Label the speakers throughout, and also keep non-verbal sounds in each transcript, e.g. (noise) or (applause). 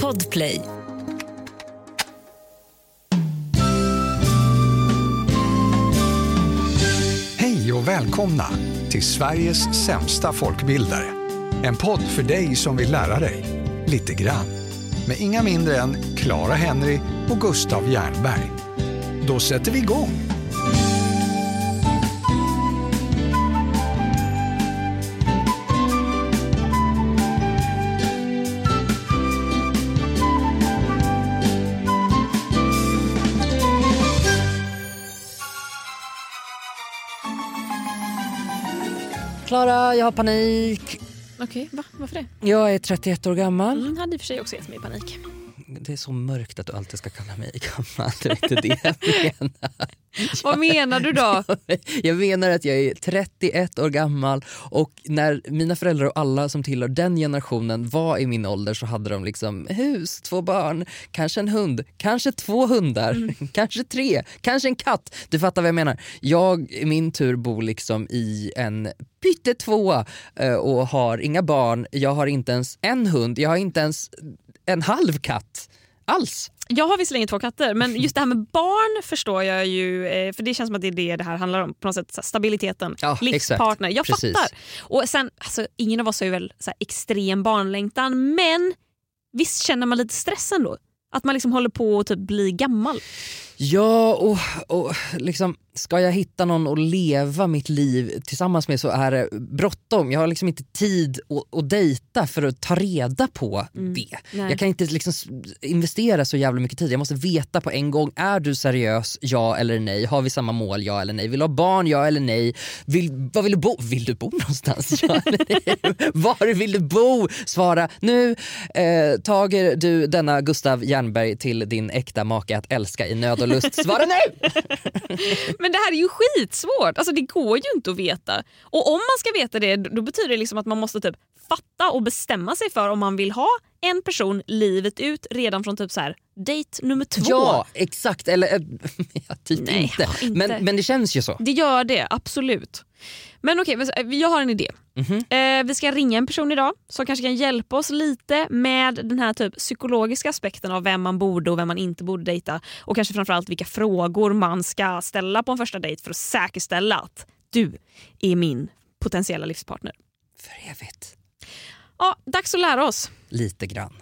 Speaker 1: Podplay.
Speaker 2: Hej och välkomna till Sveriges sämsta folkbildare. En podd för dig som vill lära dig lite grann. Med inga mindre än Clara Henry och Gustav Jernberg. Då sätter vi igång.
Speaker 3: Klara, jag har panik.
Speaker 4: Okej, va? varför det?
Speaker 3: Jag är 31 år gammal.
Speaker 4: Mm, hade i och för sig också gett mig panik.
Speaker 3: Det är så mörkt att du alltid ska kalla mig gammal. Det är inte det jag (laughs) menar.
Speaker 4: Vad menar du då? (laughs)
Speaker 3: Jag menar att jag är 31 år gammal och när mina föräldrar och alla som tillhör den generationen var i min ålder så hade de liksom hus, två barn, kanske en hund, kanske två hundar, (laughs) kanske tre, kanske en katt. Du fattar vad jag menar. Jag i min tur bor liksom i en pyttetvåa eh, och har inga barn. Jag har inte ens en hund, jag har inte ens en halv katt alls.
Speaker 4: Jag har visserligen två katter men just det här med barn förstår jag ju eh, för det känns som att det är det det här handlar om. På något sätt stabiliteten,
Speaker 3: Ja,
Speaker 4: livspartner. Jag
Speaker 3: Precis.
Speaker 4: fattar. Och sen, alltså, ingen av oss har ju väl så extrem barnlängtan men visst känner man lite stress ändå? Att man liksom håller på att typ bli gammal.
Speaker 3: Ja, och, och liksom, ska jag hitta någon att leva mitt liv tillsammans med så är det bråttom. Jag har liksom inte tid att, att dejta för att ta reda på det.
Speaker 4: Mm. Nej.
Speaker 3: Jag kan inte liksom investera så jävla mycket tid. Jag måste veta på en gång, är du seriös? Ja eller nej? Har vi samma mål? Ja eller nej? Vill du ha barn? Ja eller nej? Vill, var vill du bo? Vill du bo (laughs) någonstans? Ja eller nej? Var vill du bo? Svara nu. Eh, tager du denna Gustav Jernberg till din äkta make att älska i nöd och lust? Svara nu! (laughs)
Speaker 4: Men det här är ju skitsvårt. Alltså, det går ju inte att veta. Och om man ska veta det då betyder det liksom att man måste typ fatta och bestämma sig för om man vill ha en person livet ut redan från typ så här date nummer två.
Speaker 3: Ja, exakt. Eller eh, (laughs) ja, typ
Speaker 4: Nej,
Speaker 3: inte.
Speaker 4: inte.
Speaker 3: Men, men det känns ju så.
Speaker 4: Det gör det, absolut. Men okej, men så- jag har en idé.
Speaker 3: Mhm.
Speaker 4: Eh, vi ska ringa en person idag som kanske kan hjälpa oss lite med den här typ psykologiska aspekten av vem man borde och vem man inte borde dejta. Och kanske framförallt vilka frågor man ska ställa på en första dejt för att säkerställa att du är min potentiella livspartner.
Speaker 3: För evigt.
Speaker 4: Ja, dags att lära oss.
Speaker 3: Lite grann.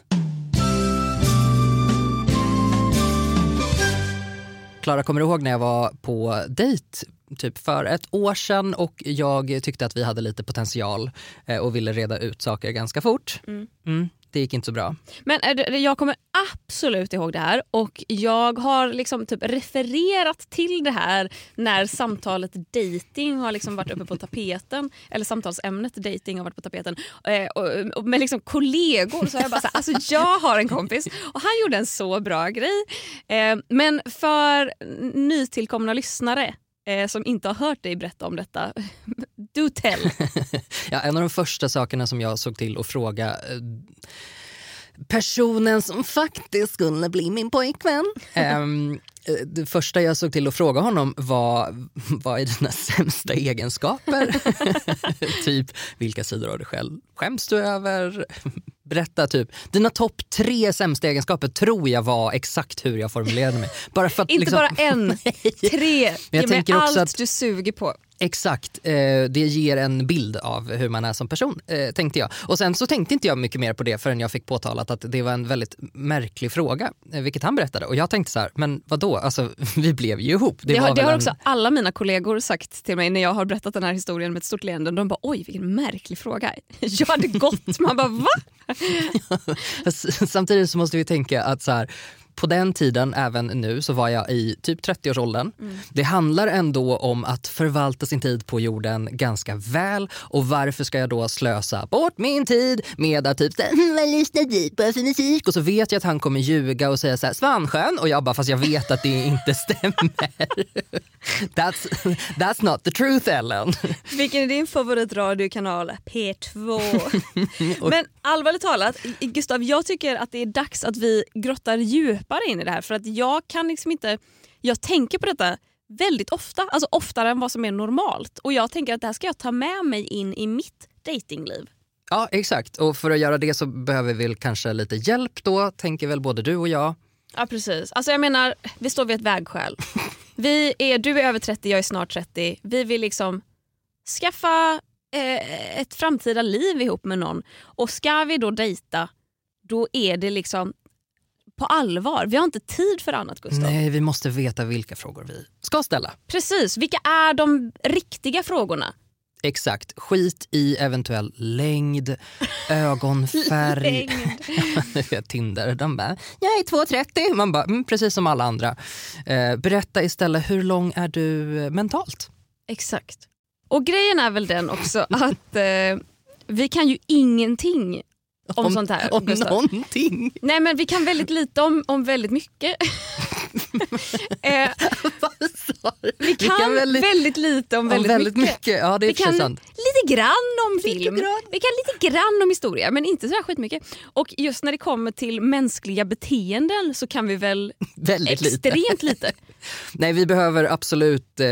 Speaker 3: Klara, kommer du ihåg när jag var på dejt typ för ett år sedan och jag tyckte att vi hade lite potential eh, och ville reda ut saker ganska fort.
Speaker 4: Mm.
Speaker 3: Mm, det gick inte så bra.
Speaker 4: Men jag kommer absolut ihåg det här och jag har liksom typ refererat till det här när samtalet dating har liksom varit uppe på tapeten. Eller samtalsämnet dating har varit på tapeten. Eh, och, med liksom kollegor så har jag bara så här, alltså jag har en kompis och han gjorde en så bra grej. Eh, men för nytillkomna lyssnare eh, som inte har hört dig berätta om detta, (laughs) do tell. (laughs)
Speaker 3: Ja, en av de första sakerna som jag såg till att fråga eh, personen som faktiskt skulle bli min pojkvän. Eh, det första jag såg till att fråga honom var vad är dina (laughs) sämsta egenskaper? (laughs) typ vilka sidor av dig själv skäms du över? Berätta typ, dina topp tre sämsta egenskaper tror jag var exakt hur jag formulerade mig. Bara för att,
Speaker 4: inte
Speaker 3: liksom,
Speaker 4: bara en, (laughs) tre.
Speaker 3: jag
Speaker 4: Ge mig
Speaker 3: tänker också
Speaker 4: allt
Speaker 3: att-
Speaker 4: du suger på.
Speaker 3: Exakt, eh, det ger en bild av hur man är som person eh, tänkte jag. Och sen så tänkte inte jag mycket mer på det förrän jag fick påtalat att det var en väldigt märklig fråga, eh, vilket han berättade. Och jag tänkte så här, men vadå, alltså, (laughs) vi blev ju ihop.
Speaker 4: Det,
Speaker 3: var
Speaker 4: har, det har
Speaker 3: en-
Speaker 4: också alla mina kollegor sagt till mig när jag har berättat den här historien med ett stort leende. De bara oj vilken märklig fråga. (laughs) Jag hade gått. Man bara va? (laughs)
Speaker 3: Samtidigt så måste vi tänka att så här, på den tiden, även nu, så var jag i typ 30-årsåldern. Det handlar ändå om att förvalta sin tid på jorden ganska väl och varför ska jag då slösa bort min tid med att typ (laughs) "Mm, vad lyssnar du på för musik? Och så vet jag att han kommer ljuga och säga så här, Svansjön och jag bara fast jag vet att det inte stämmer. (laughs) that's, that's not the truth Ellen.
Speaker 4: Vilken är din favoritradiokanal? P2. (laughs) Men allvarligt talat, Gustav, jag tycker att det är dags att vi grottar djupare in i det här. För att jag kan liksom inte... Jag tänker på detta väldigt ofta, alltså oftare än vad som är normalt. Och jag tänker att det här ska jag ta med mig in i mitt datingliv.
Speaker 3: Ja, exakt. Och för att göra det så behöver vi kanske lite hjälp då, tänker väl både du och jag.
Speaker 4: Ja precis. Alltså jag menar, vi står vid ett vägskäl. (laughs) Vi är, du är över 30, jag är snart 30. Vi vill liksom skaffa eh, ett framtida liv ihop med någon. Och ska vi då dejta, då är det liksom på allvar. Vi har inte tid för annat Gustav.
Speaker 3: Nej, vi måste veta vilka frågor vi ska ställa.
Speaker 4: Precis, vilka är de riktiga frågorna?
Speaker 3: Exakt. Skit i eventuell längd, ögonfärg. (laughs)
Speaker 4: Längd. (laughs)
Speaker 3: Tinder, de bara “jag är 2,30”. Man bara mm, “precis som alla andra”. Eh, berätta istället, hur lång är du eh, mentalt?
Speaker 4: Exakt. Och grejen är väl den också att eh, vi kan ju ingenting om, sånt här.
Speaker 3: Om
Speaker 4: Gustav.
Speaker 3: någonting.
Speaker 4: Nej men vi kan väldigt lite om, om väldigt mycket. (laughs) eh,
Speaker 3: sa du?
Speaker 4: vi kan,
Speaker 3: väldigt-
Speaker 4: väldigt, lite om väldigt,
Speaker 3: om väldigt mycket. Ja, det är
Speaker 4: Vi kan
Speaker 3: sant.
Speaker 4: lite grann om
Speaker 3: Lite
Speaker 4: film.
Speaker 3: grann.
Speaker 4: Vi kan lite grann om historia men inte så här skitmycket. Och just när det kommer till mänskliga beteenden så kan vi väl (laughs)
Speaker 3: Väldigt lite.
Speaker 4: extremt lite. (laughs)
Speaker 3: Nej, vi behöver absolut eh,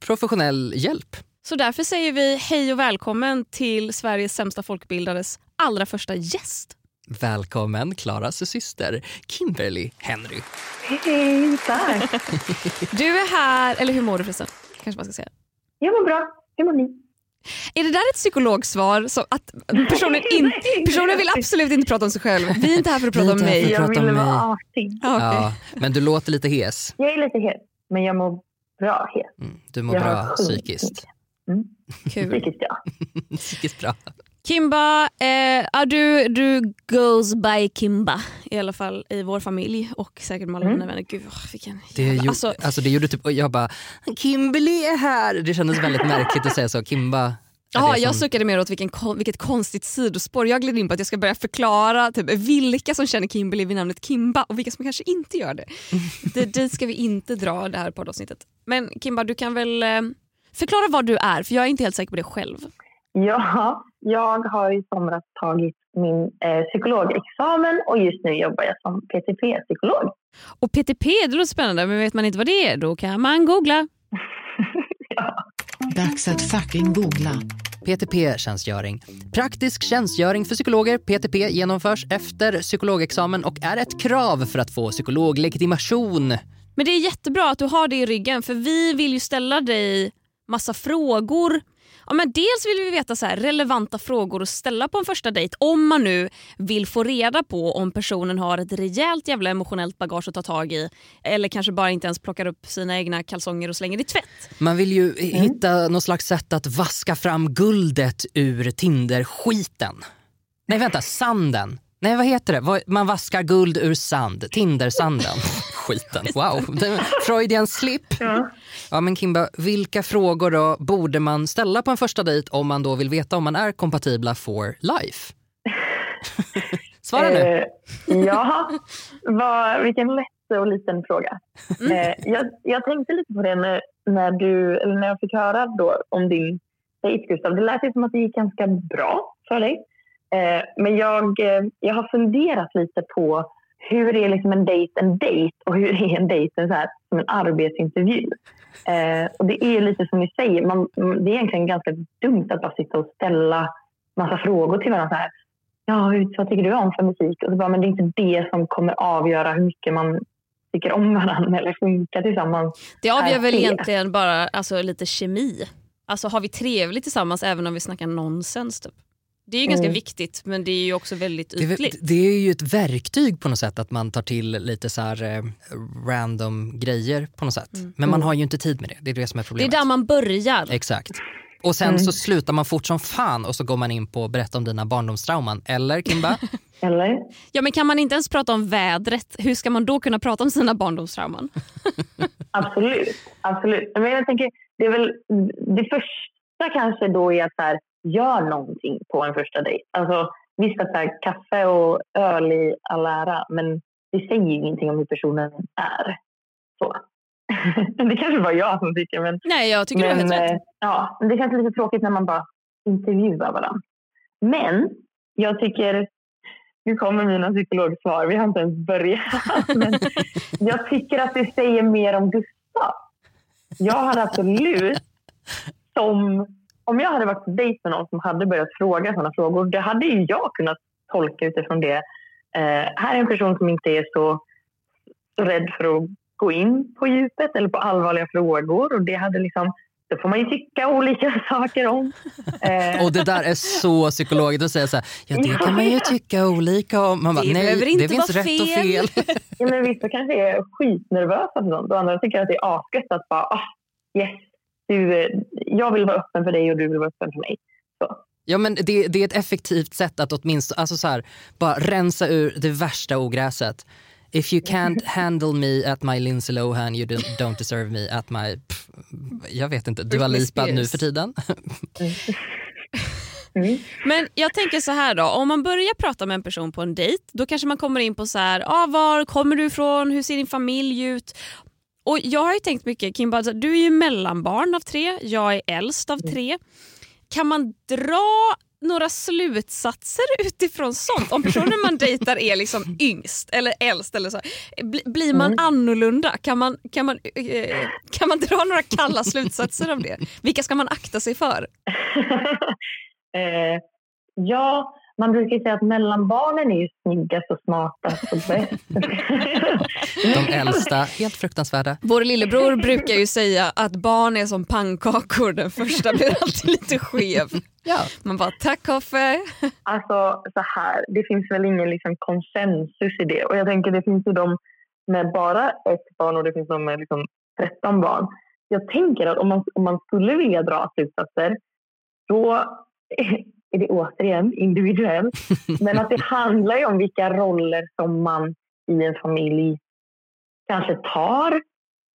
Speaker 3: professionell hjälp.
Speaker 4: Så därför säger vi hej och välkommen till Sveriges sämsta folkbildares allra första gäst.
Speaker 3: Välkommen Klaras syster Kimberly Henry.
Speaker 1: Hej, tack. (laughs)
Speaker 4: Du är här, eller hur mår du förresten? Kanske man ska säga.
Speaker 1: Jag mår bra. Hur mår ni?
Speaker 4: Är det där ett psykologsvar? Så att personen, (laughs) in, personen vill absolut inte prata om sig själv. Vi är inte här för att prata om mig.
Speaker 1: Jag ville vara artig.
Speaker 4: Ja, okej.
Speaker 3: Ja, men du låter lite hes.
Speaker 1: Jag är lite het, men jag mår bra het.
Speaker 3: Mm, du mår
Speaker 1: Jag
Speaker 3: bra psykiskt.
Speaker 1: Mm.
Speaker 4: Kul.
Speaker 1: Psykiskt ja. (laughs)
Speaker 3: Psykiskt bra.
Speaker 4: Kimba, eh, ja, du, du goes by Kimba i alla fall i vår familj och säkert med alla
Speaker 1: Mm.
Speaker 4: dina vänner. Gud, åh, vilken
Speaker 3: Det, ju,
Speaker 4: alltså,
Speaker 3: alltså, det gjorde typ, jag bara Kimberly är här. Det kändes väldigt märkligt att säga så. Kimba
Speaker 4: Ja,
Speaker 3: det
Speaker 4: jag
Speaker 3: som-
Speaker 4: suckade mer åt vilken, vilket konstigt sidospår. Jag gled in på att jag ska börja förklara typ, vilka som känner Kimberly vid namnet Kimba och vilka som kanske inte gör det. (laughs) det dit ska vi inte dra det här poddavsnittet. Men Kimba, du kan väl eh, förklara vad du är, för jag är inte helt säker på det själv.
Speaker 1: Ja, jag har i somras tagit min eh, psykologexamen och just nu jobbar jag som PTP-psykolog.
Speaker 4: Och PTP, det låter spännande, men vet man inte vad det är, då kan man googla. (laughs)
Speaker 5: Dags att fucking googla.
Speaker 3: PTP-tjänstgöring. Praktisk tjänstgöring för psykologer, PTP, genomförs efter psykologexamen och är ett krav för att få psykologlegitimation.
Speaker 4: Men det är jättebra att du har det i ryggen för vi vill ju ställa dig massa frågor. Ja, men dels vill vi veta så här, relevanta frågor att ställa på en första dejt om man nu vill få reda på om personen har ett rejält jävla emotionellt bagage att ta tag i eller kanske bara inte ens plockar upp sina egna kalsonger och slänger i tvätt.
Speaker 3: Man vill ju hitta något slags sätt att vaska fram guldet ur Tinder-skiten. Nej vänta, sanden. Nej vad heter det? Man vaskar guld ur sand. Tinder-sanden. (laughs) Skiten. (laughs) Wow. Freudian slip.
Speaker 1: Ja.
Speaker 3: Ja men Kimba, vilka frågor då borde man ställa på en första dejt om man då vill veta om man är kompatibla for life? (laughs) Svara nu.
Speaker 1: Eh, ja, vad, vilken lätt och liten fråga. Eh, jag, jag tänkte lite på det när, när, du, eller när jag fick höra då om din dejt, Gustav. Det lät ju som att det gick ganska bra för dig. Eh, men jag, eh, jag har funderat lite på hur är liksom en dejt en dejt och hur är en dejt en så här, som en arbetsintervju. Eh, och det är lite som ni säger, man, det är egentligen ganska dumt att bara sitta och ställa massa frågor till varandra. Så här, ja, vad tycker du om för musik? Och så bara, men det är inte det som kommer avgöra hur mycket man tycker om varandra eller funkar tillsammans.
Speaker 4: Det avgör väl egentligen bara alltså, lite kemi. Alltså har vi trevligt tillsammans även om vi snackar nonsens? Typ. Det är ju ganska
Speaker 1: Mm.
Speaker 4: viktigt men det är ju också väldigt
Speaker 3: Det
Speaker 4: ytligt.
Speaker 3: det är ju ett verktyg på något sätt att man tar till lite så här eh, random grejer på något sätt. Men man har ju inte tid med det. Det är det som är
Speaker 4: Det är
Speaker 3: problemet.
Speaker 4: där man börjar.
Speaker 3: Exakt. Och sen så slutar man fort som fan och så går man in på att berätta om dina barndomstrauman. Eller Kimba? (laughs)
Speaker 1: Eller?
Speaker 4: Ja, men kan man inte ens prata om vädret, hur ska man då kunna prata om sina barndomstrauman? (laughs)
Speaker 1: Absolut. absolut. Men jag tänker, det, är väl, det första kanske då är att så här, gör någonting på en första dejt. Alltså, visst att här, kaffe och öl i all ära, men det säger ju ingenting om hur personen är. Så. (laughs) det kanske var jag som tycker, men
Speaker 4: Nej, jag tycker
Speaker 1: men,
Speaker 4: du har helt rätt.
Speaker 1: eh, Ja, det känns lite tråkigt när man bara intervjuar varandra. Men jag tycker, nu kommer mina psykologsvar, vi har inte ens börjat. (laughs) men jag tycker att det säger mer om Gustav. Jag hade absolut som om jag hade varit på dejt med någon som hade börjat fråga sådana frågor, det hade ju jag kunnat tolka utifrån det. Eh, här är en person som inte är så, rädd för att gå in på djupet eller på allvarliga frågor. Och det hade liksom, då får man ju tycka olika (laughs) saker om.
Speaker 3: Eh. Och det där är så psykologiskt att säga så här, ja det kan man ju tycka olika om. Man bara, det nej, det finns rätt fel. och fel.
Speaker 1: ja, men vissa kanske är skitnervösa för sånt och andra tycker att det är asgött att bara, ah, yes, du, jag vill vara öppen för dig och du vill vara öppen för mig. Så.
Speaker 3: Ja, men det, det, är ett effektivt sätt att åtminstone alltså så här, bara rensa ur det värsta ogräset. If you can't (laughs) handle me at my Lindsay Lohan you don't, deserve me at my... Pff, jag vet inte, Dua Lipa nu för tiden. (laughs)
Speaker 4: Mm. Men jag tänker så här då, om man börjar prata med en person på en dejt då kanske man kommer in på så här, ah, var kommer du ifrån, hur ser din familj ut? Och Jag har tänkt mycket, Kim, du är ju mellanbarn av tre, jag är äldst av tre. Kan man dra några slutsatser utifrån sånt? Om personen man dejtar är liksom (laughs) yngst eller äldst, eller så, blir man mm. annorlunda? Kan man, kan, man, eh, kan man dra några kalla slutsatser av det? Vilka ska man akta sig för? (laughs)
Speaker 1: eh, ja, man brukar säga att mellanbarnen är ju snyggast och smartast och bäst. (laughs)
Speaker 3: De äldsta, helt fruktansvärda.
Speaker 4: Vår lillebror brukar ju säga att barn är som pannkakor. Den första blir alltid lite skev. Ja. Man bara, tack kaffe.
Speaker 1: Alltså så här, det finns väl ingen liksom, konsensus i det. Och jag tänker det finns ju de med bara ett barn och det finns de med liksom, 13 barn. Jag tänker att om man, om man skulle vilja dra slutsatser då är det återigen individuellt. (laughs) Men att det handlar ju om vilka roller som man i en familj kanske tar,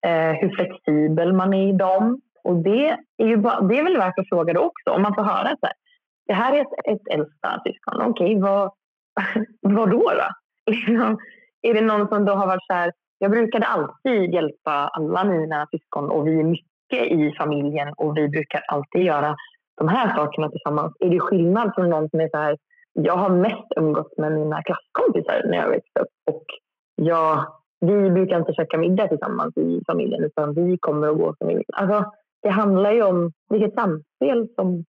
Speaker 1: eh, hur flexibel man är i dem. Och det är, ju bara, det är väl värt att fråga då också, om man får höra så här. Det här är ett, ett äldsta syskon, okej, okay, vad, (laughs) vad då? då? (laughs) Liksom, är det någon som då har varit så här, jag brukade alltid hjälpa alla mina syskon och vi är mycket i familjen och vi brukar alltid göra de här sakerna tillsammans. Är det skillnad från någon som är så här, jag har mest umgått med mina klasskompisar när jag växte upp och jag, vi brukar inte käka middag tillsammans i familjen utan vi kommer att gå familjen. Alltså, det handlar ju om vilket samspel som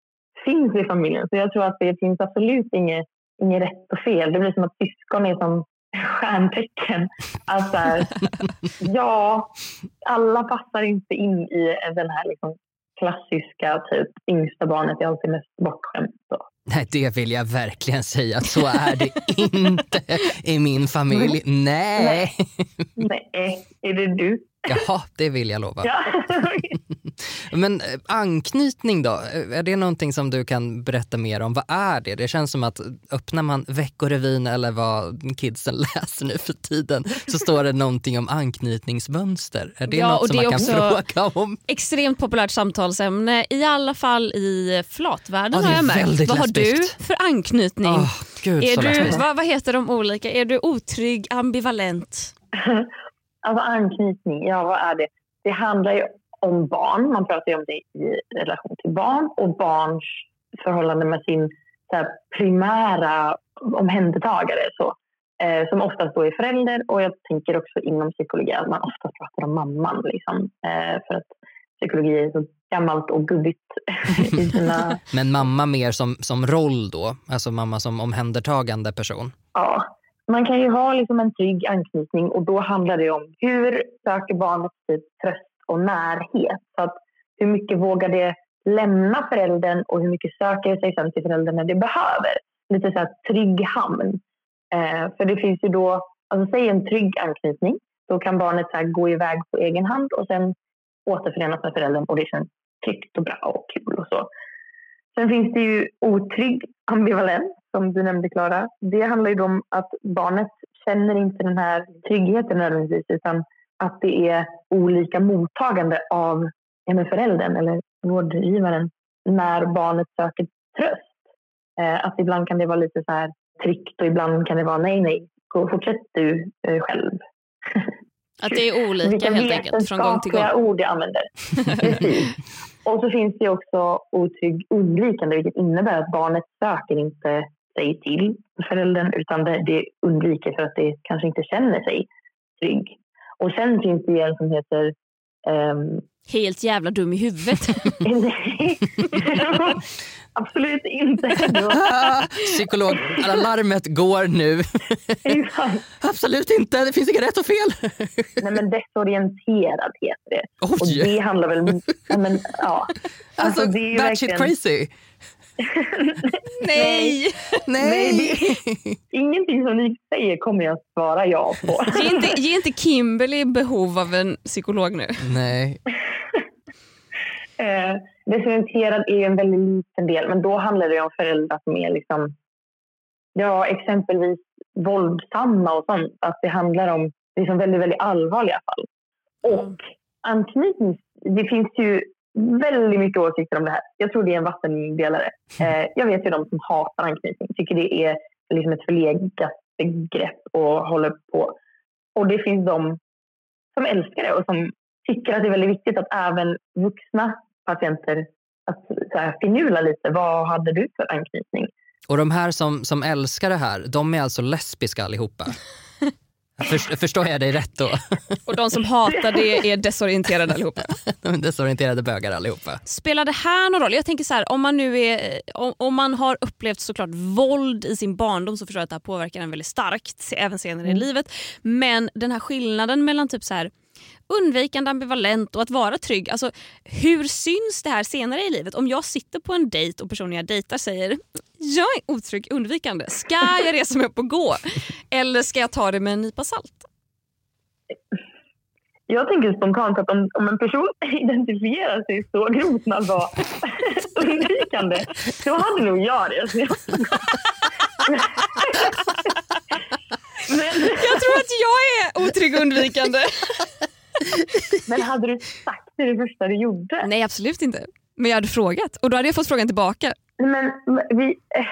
Speaker 1: finns i familjen. Så jag tror att det finns absolut inget, inget rätt och fel. Det blir som att syskon är som stjärntecken. Alltså, (laughs) ja, alla passar inte in i den här liksom klassiska typ yngsta barnet är alltid mest bortskämt.
Speaker 3: Nej, det vill jag verkligen säga. Så är det (laughs) inte i min familj. Nej.
Speaker 1: Nej, är det du?
Speaker 3: Jaha, det vill jag lova.
Speaker 1: Ja. (laughs)
Speaker 3: Men eh, anknytning då? Är det någonting som du kan berätta mer om? Vad är det? Det känns som att öppnar man Veckorevyn eller vad kidsen (laughs) läser nu för tiden så står det någonting om anknytningsmönster. Är det ja, något som det man kan fråga om?
Speaker 4: Extremt populärt samtalsämne, i alla fall i flatvärlden ja, har jag märkt. Vad har du för anknytning? Oh,
Speaker 3: Gud,
Speaker 4: är du, vad, vad heter de olika? Är du otrygg, ambivalent? (laughs)
Speaker 1: Alltså anknytning, ja vad är det? Det handlar ju om barn. Man pratar ju om det i relation till barn och barns förhållande med sin här, primära omhändertagare. Så, eh, som oftast då är förälder och jag tänker också inom psykologi att man ofta pratar om mamman. Liksom, eh, för att psykologi är så gammalt och gubbigt. (laughs) i sina... (laughs)
Speaker 3: Men mamma mer som, som roll då? Alltså mamma som omhändertagande person?
Speaker 1: Ja, man kan ju ha liksom en trygg anknytning och då handlar det om hur söker barnet typ tröst och närhet. Så att hur mycket vågar det lämna föräldern och hur mycket söker det sig sen till föräldern när det behöver. Lite så här trygg hamn. Eh, för det finns ju då, alltså säg en trygg anknytning, då kan barnet så gå iväg på egen hand och sen återförenas med föräldern och det känns tryggt och bra och kul och så. Sen finns det ju otrygg ambivalens som du nämnde Klara. Det handlar ju om att barnet känner inte den här tryggheten nödvändigtvis utan att det är olika mottagande av en föräldern eller vårdgivaren när barnet söker tröst. Eh, att ibland kan det vara lite så här tryggt och ibland kan det vara nej, nej, fortsätt du eh, själv.
Speaker 4: Att det är olika helt enkelt från gång till gång.
Speaker 1: Ord jag använder. Precis. Och så finns det också otrygg undvikande vilket innebär att barnet söker inte sig till föräldern utan det, det undviker för att det kanske inte känner sig trygg. Och sen finns det en som heter Ehm,
Speaker 4: Helt jävla dum i huvudet.
Speaker 1: nej. (laughs) Absolut inte. (laughs)
Speaker 3: Psykolog, alarmet går nu. Absolut inte, det finns inga rätt och fel.
Speaker 1: Nej, men desorienterad heter det. Och
Speaker 3: Oj,
Speaker 1: det handlar väl... Nej, men, ja.
Speaker 3: alltså
Speaker 1: det är ju verkligen-
Speaker 3: crazy. (laughs)
Speaker 4: Nej!
Speaker 3: Nej.
Speaker 1: Nej, (laughs) Ingenting som ni säger kommer jag svara ja på. (laughs)
Speaker 4: Ge inte, ge inte Kimberly behov av en psykolog nu.
Speaker 3: Nej.
Speaker 1: Eh, desorienterad är en väldigt liten del, men då handlar det om föräldrar som är liksom, ja, exempelvis våldsamma och sånt. Att det handlar om liksom väldigt, väldigt allvarliga fall. Och anknytning, det finns ju väldigt mycket åsikter om det här. Jag tror det är en vattendelare. Eh, jag vet ju de som hatar anknytning, tycker det är liksom ett förlegat begrepp och håller på. Och det finns de som älskar det och som tycker att det är väldigt viktigt att även vuxna patienter att så här, finula lite. Vad hade du för anknytning?
Speaker 3: Och de här som, som älskar det här, de är alltså lesbiska allihopa. (laughs) För, förstår jag dig rätt då? (laughs)
Speaker 4: Och de som hatar det är desorienterade allihopa. (laughs)
Speaker 3: De är desorienterade bögar allihopa.
Speaker 4: Spelar det här någon roll? Jag tänker så här, om man nu är, om, om man har upplevt såklart våld i sin barndom så förstår jag att det här påverkar en väldigt starkt, även senare i livet. Men den här skillnaden mellan typ så här undvikande, ambivalent och att vara trygg. Alltså, hur syns det här senare i livet? Om jag sitter på en dejt och personen jag dejtar säger jag är otrygg, undvikande. Ska jag resa mig upp och gå? Eller ska jag ta det med en nypa salt?
Speaker 1: Jag tänker spontant att om, om en person (laughs) identifierar sig så grovt med att vara (laughs) undvikande, då hade nog jag det. Så (laughs) Men,
Speaker 4: Jag tror att jag är otrygg och undvikande. (laughs)
Speaker 1: men hade du sagt det, det första du gjorde?
Speaker 4: Nej absolut inte. Men jag hade frågat och då hade jag fått frågan tillbaka.
Speaker 1: Men vi... eh,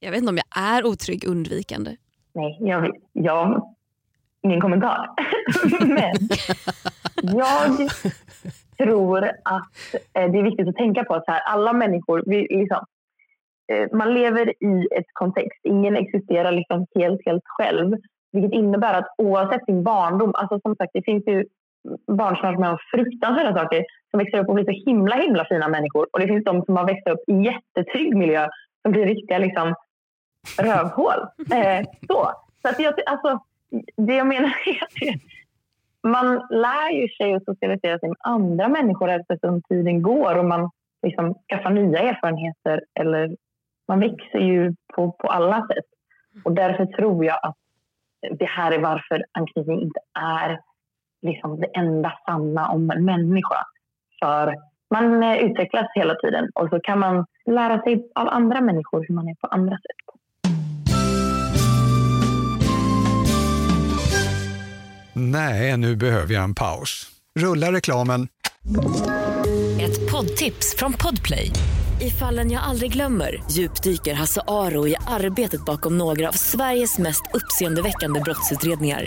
Speaker 4: Jag vet inte om jag är otrygg undvikande.
Speaker 1: Nej, jag vet. Ja, ingen kommentar. (laughs) Men jag tror att eh, det är viktigt att tänka på att så här, alla människor, vi, liksom, eh, man lever i ett kontext. Ingen existerar liksom helt, helt själv. Vilket innebär att oavsett sin barndom, alltså som sagt det finns ju barn som har varit med om fruktansvärda saker som växer upp och blir så himla himla fina människor. Och det finns de som har växt upp i jättetrygg miljö som blir riktiga liksom, rövhål. (laughs) Eh, så så att jag, alltså, det jag menar är att man lär ju sig att socialisera sig med andra människor eftersom tiden går och man liksom skaffar nya erfarenheter. Eller man växer ju på, på alla sätt. Och därför tror jag att det här är varför anknytning inte är liksom det enda sanna om en människa. För man eh, utvecklas hela tiden och så kan man lära sig av andra människor hur man är på andra sätt.
Speaker 2: Nej, nu behöver jag en paus. Rulla reklamen.
Speaker 5: Ett poddtips från Podplay. I fallen jag aldrig glömmer djupdyker Hasse Aro i arbetet bakom några av Sveriges mest uppseendeväckande brottsutredningar.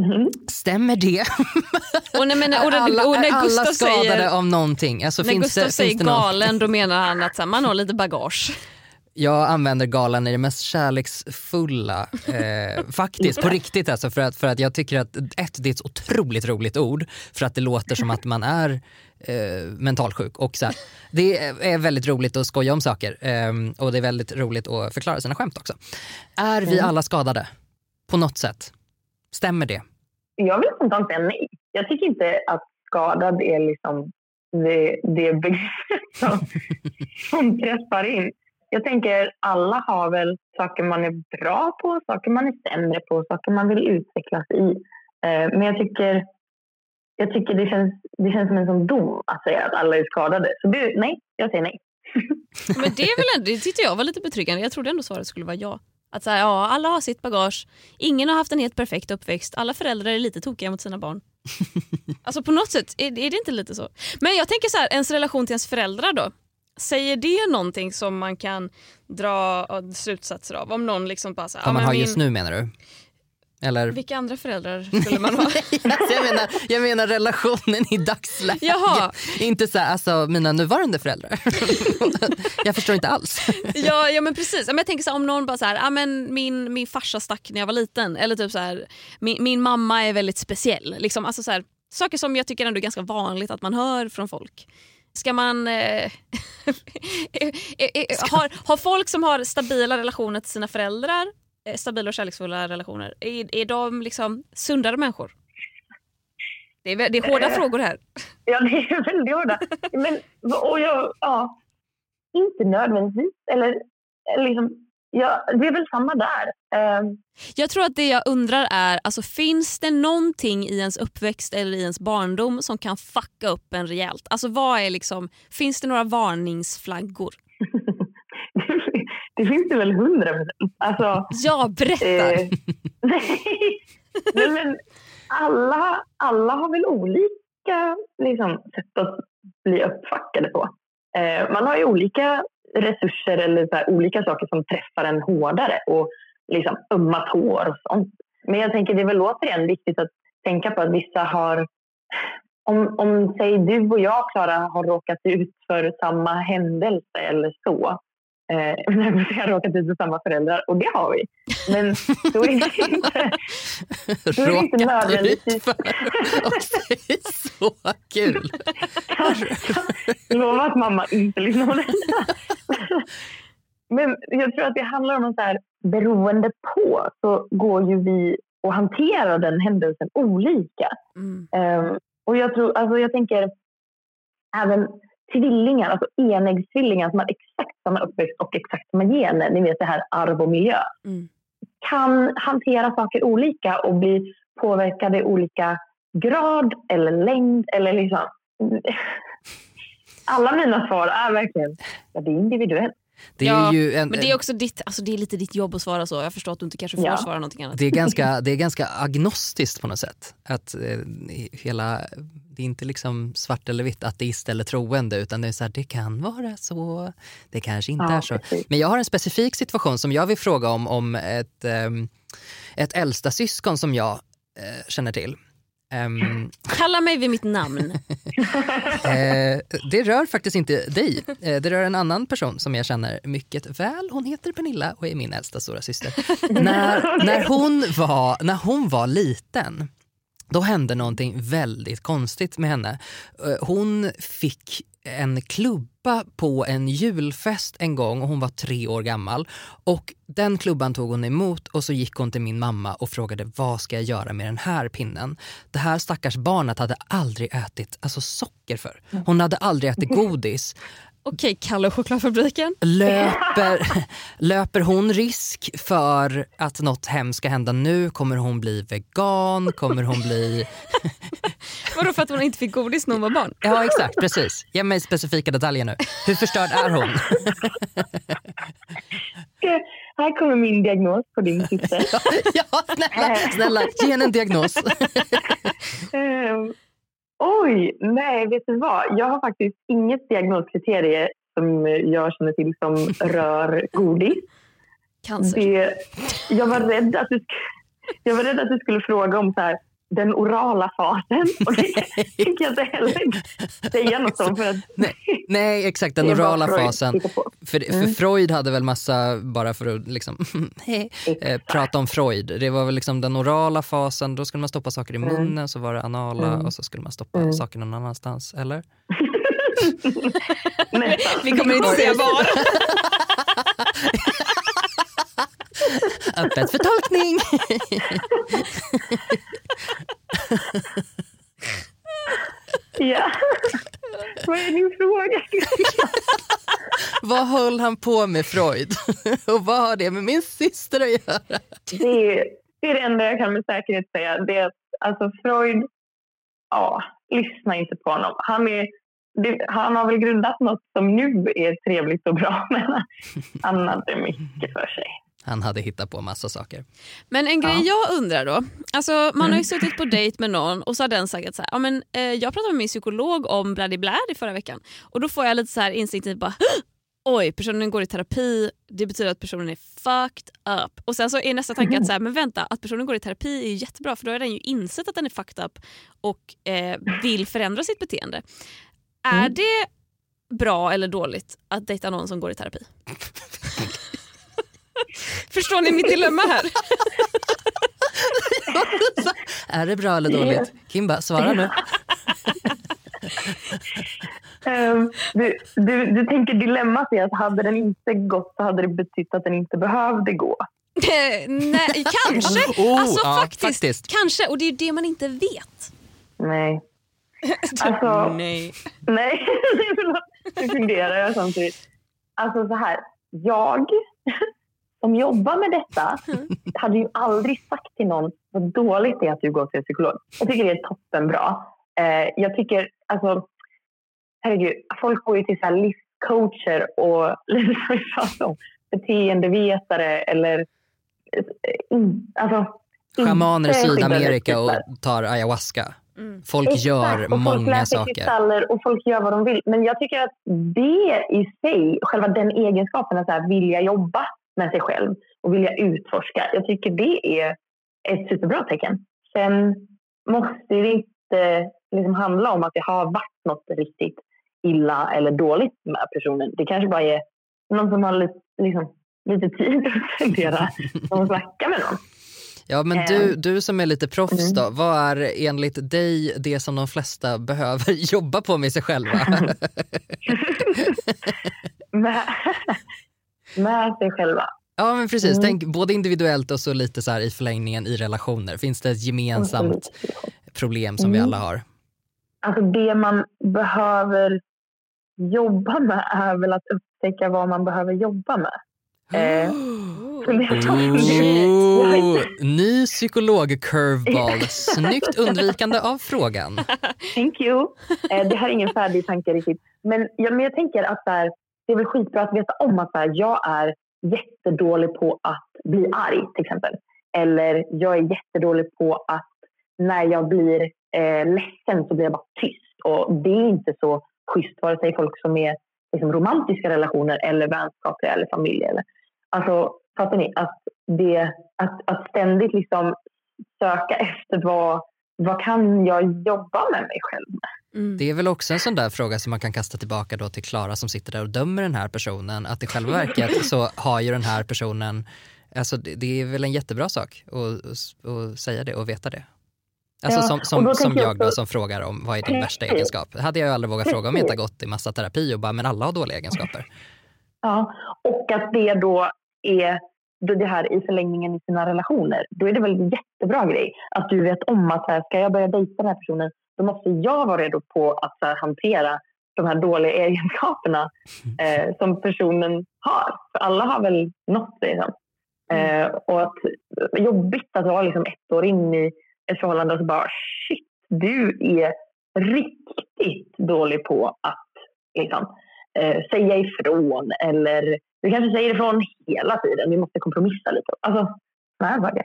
Speaker 3: Ehm, stämmer det? (laughs)
Speaker 4: Och när, men, och,
Speaker 3: alla,
Speaker 4: och
Speaker 3: är
Speaker 4: när
Speaker 3: alla skadade
Speaker 4: säger,
Speaker 3: av någonting? Alltså,
Speaker 4: när
Speaker 3: finns
Speaker 4: Gustav
Speaker 3: det,
Speaker 4: säger
Speaker 3: finns det någon-
Speaker 4: galen då menar han att man har lite bagage.
Speaker 3: Jag använder galan i det mest kärleksfulla, eh, (laughs) faktiskt på riktigt alltså för att, för att jag tycker att ett, det är ett otroligt roligt ord för att det låter som att man är eh, mentalsjuk och så här, det är väldigt roligt att skoja om saker eh, och det är väldigt roligt att förklara sina skämt också. Är vi alla skadade? På något sätt? Stämmer det?
Speaker 1: Jag vill spontant säga nej. Jag tycker inte att skadad är liksom det, det begreppet (laughs) som, som träffar in. Jag tänker alla har väl saker man är bra på, saker man är sämre på, saker man vill utvecklas i. Eh, men jag tycker, jag tycker det, känns, det känns som en sån dom att säga att alla är skadade. Så det, nej, jag säger nej. (laughs)
Speaker 4: Men det, är väl ändå, det tyckte jag var lite betryggande. Jag trodde ändå svaret skulle vara ja. Att så här, ja, alla har sitt bagage, ingen har haft en helt perfekt uppväxt, alla föräldrar är lite tokiga mot sina barn. (laughs) Alltså på något sätt, är, är det inte lite så? Men jag tänker så här, ens relation till ens föräldrar då? Säger det någonting som man kan dra slutsatser av? Om någon liksom bara så här,
Speaker 3: Vad man har
Speaker 4: min,
Speaker 3: just nu menar du? Eller?
Speaker 4: Vilka andra föräldrar skulle man ha? (laughs)
Speaker 3: Alltså, jag, menar, jag menar relationen i dagsläget.
Speaker 4: Jaha.
Speaker 3: Inte så här, alltså mina nuvarande föräldrar. (laughs) jag förstår inte alls.
Speaker 4: ja, ja men precis. Men jag tänker så här, om någon bara så här, ah, men min, min farsa stack när jag var liten. Eller typ så här, min, min mamma är väldigt speciell. Liksom, alltså så här, saker som jag tycker ändå är ganska vanligt att man hör från folk. Ska man... Eh, (laughs) har, har folk som har stabila relationer till sina föräldrar, eh, stabila och kärleksfulla relationer, är, är de liksom sundare människor? Det är, det är hårda
Speaker 1: Eh.
Speaker 4: frågor här.
Speaker 1: Ja, det är väldigt hårda. Men, och jag, ja, inte nödvändigtvis. Eller, eller liksom, ja, det är väl samma där. Eh,
Speaker 4: Jag tror att det jag undrar är, alltså, finns det någonting i ens uppväxt eller i ens barndom som kan fucka upp en rejält? Alltså, vad är liksom, finns det några varningsflaggor? (laughs)
Speaker 1: det finns det väl hundra procent. Alltså,
Speaker 4: Ja, berätta!
Speaker 1: eh, (laughs) nej, men alla, alla har väl olika liksom, sätt att bli uppfackade på. Eh, man har ju olika resurser eller så här, olika saker som träffar en hårdare och liksom ömma tår och sånt. Men jag tänker det är väl återigen viktigt att tänka på att vissa har om, om säg du och jag Klara har råkat ut för samma händelse eller så. Eh, (laughs) jag vill säga råkat ut för samma föräldrar och det har vi. Men då är det inte, (laughs) då är det inte nödvändigtvis.
Speaker 3: Det är så kul.
Speaker 1: Jag lovar att mamma inte lyssnar på detta. Men jag tror att det handlar om att så här, beroende på så går ju vi och hanterar den händelsen olika.
Speaker 4: Mm.
Speaker 1: Ehm, och jag, tror, alltså jag tänker även tvillingar, alltså enäggstvillingar som har exakt samma uppväxt och exakt samma gener, ni vet det här arv och miljö,
Speaker 4: Mm.
Speaker 1: kan hantera saker olika och bli påverkade i olika grad eller längd eller liksom (laughs) alla mina svar är verkligen ja, det är individuellt.
Speaker 3: Det är
Speaker 4: Ja,
Speaker 3: ju en,
Speaker 4: Men det är också ditt, alltså det är lite ditt jobb att svara så. Jag förstår att du inte kanske får
Speaker 1: Ja.
Speaker 4: svara någonting annat.
Speaker 3: det är ganska, det är ganska agnostiskt på något sätt. Att eh, hela, det är inte liksom svart eller vitt, ateist eller troende utan det är så här, det kan vara så, det kanske inte
Speaker 1: Ja,
Speaker 3: är så.
Speaker 1: precis.
Speaker 3: Men jag har en specifik situation som jag vill fråga om, om ett, ehm, ett äldsta syskon som jag eh, känner till. Ehm,
Speaker 4: Kalla mig vid mitt namn. (laughs) (laughs)
Speaker 3: Eh, det rör faktiskt inte dig. Eh, det rör en annan person som jag känner mycket väl. Hon heter Pernilla och är min äldsta stora syster. (laughs) när, när, hon var, när hon var liten då hände någonting väldigt konstigt med henne. Eh, Hon fick en klubba på en julfest en gång och hon var tre år gammal. Och Den klubban tog hon emot och så gick hon till min mamma och frågade vad ska jag göra med den här pinnen. Det här stackars barnet hade aldrig ätit alltså socker för. Hon hade aldrig ätit godis.
Speaker 4: Okej, Kalle och chokladfabriken.
Speaker 3: Löper, löper hon risk för att något hemskt ska hända nu? Kommer hon bli vegan? Kommer hon bli... (laughs)
Speaker 4: Vadå för att hon inte fick godis när hon var barn?
Speaker 3: Ja exakt, precis. Ge mig specifika detaljer nu. Hur förstörd är hon?
Speaker 1: Här kommer min diagnos på din syster. (laughs)
Speaker 3: ja, snälla, snälla, ge henne en diagnos. (laughs)
Speaker 1: Oj, nej, vet du vad? Jag har faktiskt inget diagnoskriterie som jag känner till som (laughs) rör godis.
Speaker 4: Cancer.
Speaker 1: Det, jag, var rädd att du, jag var rädd att du skulle fråga om så här, den orala fasen. (laughs) Och det tänker jag inte heller säga något om. För att
Speaker 3: Nej, nej exakt, den orala fasen. För, för Freud hade väl massa, bara för att liksom, (laughs) eh, prata om Freud. Det var väl liksom den orala fasen, då skulle man stoppa saker i munnen, så var det anala
Speaker 1: Mm.
Speaker 3: och så skulle man stoppa
Speaker 1: Mm.
Speaker 3: saker någon annanstans. Eller? (laughs)
Speaker 4: Vi kommer inte säga var.
Speaker 3: Öppet för tolkning!
Speaker 1: Ja. Vad är din fråga?
Speaker 3: Vad höll han på med Freud? och vad har det med min syster att göra?
Speaker 1: Det är, det är det enda jag kan med säkerhet säga. Det är att alltså Freud, ja, lyssna inte på honom. Han, är, det, han har väl grundat något som nu är trevligt och bra, (laughs) men han hade mycket för sig.
Speaker 3: Han hade hittat på massa saker.
Speaker 4: Men en grej jag undrar då. Alltså, man har ju suttit på dejt med någon och så har den sagt så här, ja, men, eh, jag pratade med min psykolog om bladiblad i förra veckan och då får jag lite så här instinktivt bara oj personen går i terapi, det betyder att personen är fucked up. Och sen så är nästa tanke att så här, men vänta, att personen går i terapi är ju jättebra för då har den ju insett att den är fucked up och eh, vill förändra sitt beteende. Är det bra eller dåligt att dejta någon som går i terapi? (laughs) (laughs) Förstår ni mitt dilemma här? (laughs)
Speaker 3: är det bra eller dåligt? Kimba, svara nu. (laughs)
Speaker 1: Ehm, du, du, du tänker dilemmat är att hade den inte gått så hade det betytt att den inte behövde gå.
Speaker 4: Eh, Nej, kanske.
Speaker 3: Oh,
Speaker 4: alltså,
Speaker 3: ja,
Speaker 4: faktiskt,
Speaker 3: faktiskt.
Speaker 4: Kanske, och det är ju det man inte vet.
Speaker 1: Nej. Alltså,
Speaker 3: Nej.
Speaker 1: nej. Nu funderar jag samtidigt. Alltså så här, jag som jobbar med detta (laughs) hade ju aldrig sagt till någon vad dåligt det är att du går till en psykolog. Jag tycker det är toppenbra. Eh, jag tycker, alltså, herregud, folk går ju till så här livscoacher och om, (laughs) beteendevetare eller eh, alltså,
Speaker 3: Schamaner i Sydamerika och tar ayahuasca. Folk
Speaker 1: Exakt,
Speaker 3: gör
Speaker 1: och folk
Speaker 3: många
Speaker 1: läser
Speaker 3: saker.
Speaker 1: kristaller och folk gör vad de vill. Men jag tycker att det i sig, själva den egenskapen att så här, vilja jobba med sig själv och vilja utforska. Jag tycker det är ett superbra tecken. Sen måste det inte liksom handla om att det har varit något riktigt illa eller dåligt med personen. Det kanske bara är någon som har lite, liksom, lite tid att fundera och (laughs) snacka med någon.
Speaker 3: Ja, men
Speaker 1: Ehm.
Speaker 3: du, du som är lite proffs
Speaker 1: Mm.
Speaker 3: då, vad är enligt dig det som de flesta (laughs) behöver jobba på med sig själva? (laughs)
Speaker 1: med, sig själva.
Speaker 3: ja men precis,
Speaker 1: Mm.
Speaker 3: tänk både individuellt och så lite så i förlängningen i relationer. Finns det ett gemensamt problem som vi
Speaker 1: Mm.
Speaker 3: alla har?
Speaker 1: Alltså det man behöver jobba med är väl att upptäcka vad man behöver jobba med. Eh, (gasps)
Speaker 3: Ooh, ny psykolog-curveball. Snyggt undvikande av frågan.
Speaker 1: Thank you. Eh, det här är ingen färdig tanke riktigt. Men, ja, men jag tänker att här, det är väl skitbra att veta om att så här, jag är jättedålig på att bli arg till exempel. Eller jag är jättedålig på att när jag blir eh, ledsen så blir jag bara tyst. Och det är inte så schysst vare sig folk som är liksom, romantiska relationer eller vänskapliga eller familj. Eller, alltså, fattar ni? Att, det, att, att ständigt liksom söka efter vad, vad kan jag jobba med mig själv med?
Speaker 4: Mm.
Speaker 3: Det är väl också en sån där fråga som man kan kasta tillbaka då till Klara som sitter där och dömer den här personen. Att i själva verket så har ju den här personen, alltså det, det är väl en jättebra sak att, säga det och veta det. Alltså
Speaker 1: Ja,
Speaker 3: som, som, som
Speaker 1: jag
Speaker 3: då som frågar om vad är din värsta egenskap. Hade jag aldrig vågat fråga om jag inte gått i massa terapi och bara men alla har dåliga egenskaper.
Speaker 1: Ja, och att det då är då det här i förlängningen i sina relationer. Då är det väl en jättebra grej att du vet om att här, ska jag börja dejta den här personen då måste jag vara redo på att här, hantera de här dåliga egenskaperna (laughs) eh, som personen har. För alla har väl något liksom. Eh, och att jobbigt att vara liksom ett år in i ett förhållande och så bara shit, du är riktigt dålig på att liksom, eh, säga ifrån eller du kanske säger ifrån hela tiden. Vi måste kompromissa lite. Alltså, såna här saker.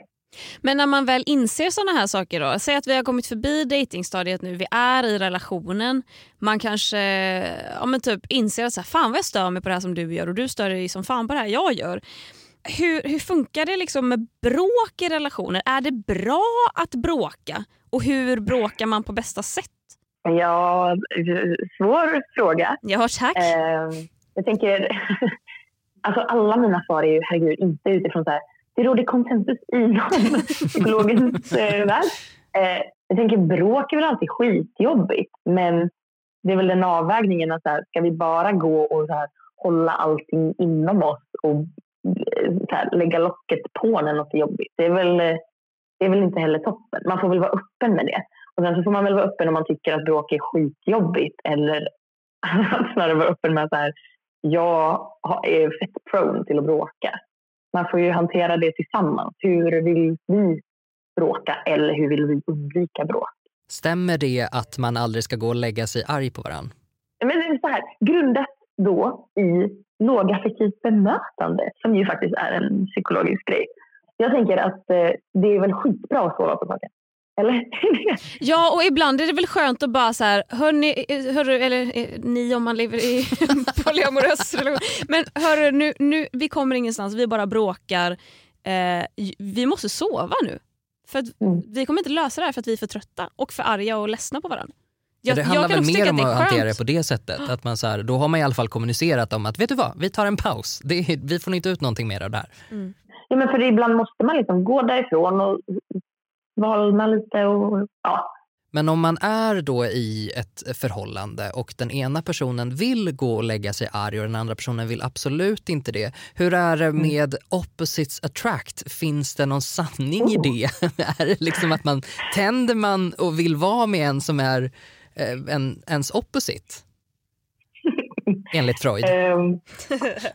Speaker 4: Men när man väl inser såna här saker då, säg att vi har kommit förbi datingstadiet nu, vi är i relationen, man kanske ja, men typ inser att så här, fan vad jag stör mig på det här som du gör och du stör dig som fan på det här jag gör. Hur, hur funkar det liksom med bråk i relationer? Är det bra att bråka? Och hur bråkar man på bästa sätt?
Speaker 1: Ja, svår fråga.
Speaker 4: Ja tack.
Speaker 1: Eh, jag tänker, (laughs) alltså alla mina svar är ju herregud inte utifrån så här, det råder konsensus inom (laughs) psykologens eh, värld. Eh, jag tänker bråk är väl alltid skitjobbigt, men det är väl den avvägningen att så här, ska vi bara gå och så här, hålla allting inom oss och eh, så här, lägga locket på när något är jobbigt. Det är, väl, eh, det är väl inte heller toppen. Man får väl vara öppen med det. Och sen så får man väl vara öppen om man tycker att bråk är skitjobbigt eller (laughs) snarare vara öppen med att så här, jag är fett prone till att bråka. Man får ju hantera det tillsammans. Hur vill vi bråka eller hur vill vi undvika bråk?
Speaker 3: Stämmer det att man aldrig ska gå och lägga sig arg på varandra?
Speaker 1: Men det är så här, grundat då i lågaffektivt bemötande som ju faktiskt är en psykologisk grej. Jag tänker att eh, det är väl skitbra att sova på saken. Eller? (laughs)
Speaker 4: Ja, och ibland är det väl skönt att bara så här, hörni, hörru, eller eh, ni om man lever i (laughs) polyamorös relation. Men hörru, nu, nu, vi kommer ingenstans, vi bara bråkar. Eh, vi måste sova nu. För att
Speaker 1: Mm.
Speaker 4: Vi kommer inte lösa det här för att vi är för trötta och för arga och ledsna på varandra.
Speaker 3: Ja, det handlar väl mer om att hantera det på det sättet. Att man så här, då har man i alla fall kommunicerat om att vet du vad, vi tar en paus. Det är, vi får inte ut någonting mer av det här.
Speaker 1: Ja, men för ibland måste man liksom gå därifrån och valna lite. Och, ja.
Speaker 3: Men om man är då i ett förhållande och den ena personen vill gå och lägga sig arg och den andra personen vill absolut inte det. Hur är det med opposites attract? Finns det någon sanning i det? (laughs) är det liksom att man tänder man och vill vara med en som är eh, en, ens opposite? (laughs) Enligt Freud.
Speaker 1: Ehm,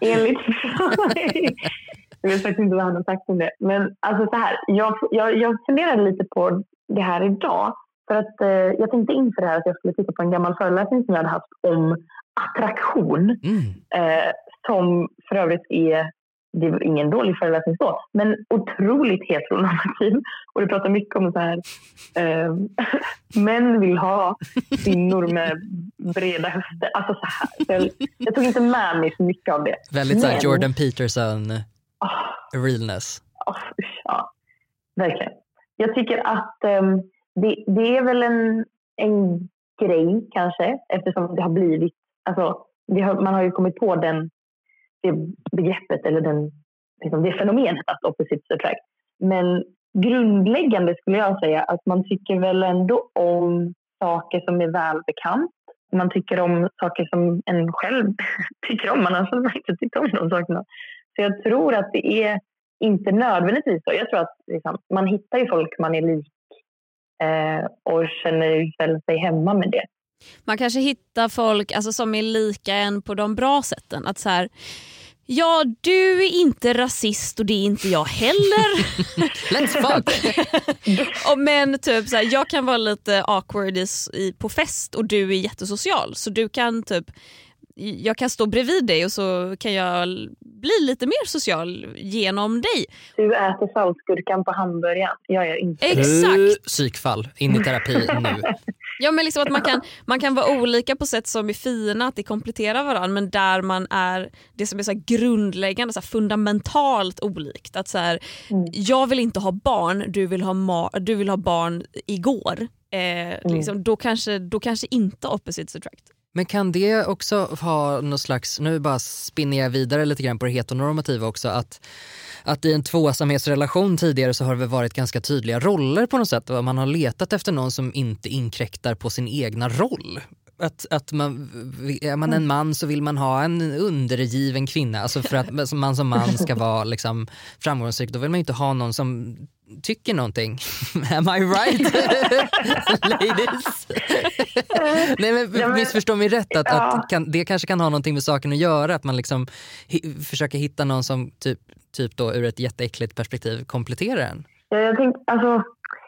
Speaker 1: enligt (laughs) Jag vet faktiskt inte vad han har sagt om det. Men alltså så här, jag, jag, jag funderade lite på det här idag. För att eh, Jag tänkte inför det här att jag skulle titta på en gammal föreläsning som jag hade haft om attraktion.
Speaker 3: Mm.
Speaker 1: Eh, som för övrigt är, det var ingen dålig föreläsning så, men otroligt heteronormativ. Och det pratar mycket om så här, eh, (laughs) män vill ha kvinnor med breda höfter. Alltså så här. Så jag, jag tog inte med mig så mycket av det.
Speaker 3: Väldigt så
Speaker 1: Men-
Speaker 3: Jordan Peterson
Speaker 1: Ah,
Speaker 3: realness.
Speaker 1: usch, ja, verkligen. Jag tycker att ehm, det, det är väl en, en grej kanske eftersom det har blivit, alltså, har, man har ju kommit på den, det begreppet eller den, liksom det fenomenet att opposites attract. Men grundläggande skulle jag säga att man tycker väl ändå om saker som är välbekant. Man tycker om saker som en själv (laughs) tycker om. Man har själv inte tyckt om de sakerna. Så jag tror att det är inte nödvändigtvis så. Jag tror att liksom, man hittar ju folk man är lik eh, och känner väl sig hemma med det.
Speaker 4: Man kanske hittar folk alltså, som är lika en på de bra sätten. Att så här, Ja, du är inte rasist och det är inte jag heller. (laughs)
Speaker 3: Let's fuck! (laughs)
Speaker 4: Och men typ så här, jag kan vara lite awkward i, i, på fest och du är jättesocial. Så du kan typ jag kan stå bredvid dig och så kan jag bli lite mer social genom dig.
Speaker 1: Du äter saltgurkan på hamburgaren. Jag gör inte.
Speaker 4: Exakt.
Speaker 3: Psykfall, in i terapi nu. (laughs)
Speaker 4: Ja, men liksom att man, kan, man kan vara olika på sätt som är fina, att det kompletterar varandra men där man är det som är så här grundläggande, så här fundamentalt olikt. Att så här, Jag vill inte ha barn, du vill ha, ma- du vill ha barn igår. Eh, liksom, då, kanske, då kanske inte opposites attract.
Speaker 3: Men kan det också ha någon slags, nu bara spinner jag vidare lite grann på det heteronormativa också, att, att i en tvåsamhetsrelation tidigare så har det väl varit ganska tydliga roller på något sätt. Man har letat efter någon som inte inkräktar på sin egna roll. Att, att man, är man en man så vill man ha en undergiven kvinna. Alltså för att man som man ska vara liksom framgångsrik, då vill man ju inte ha någon som tycker någonting. (laughs) Am I right? (laughs) Ladies? (laughs) Nej men missförstå mig rätt, att,
Speaker 1: ja.
Speaker 3: att kan, det kanske kan ha någonting med saken att göra. Att man liksom hi, försöker hitta någon som typ, typ då ur ett jätteäckligt perspektiv kompletterar en.
Speaker 1: Ja, Jag, tänk, alltså,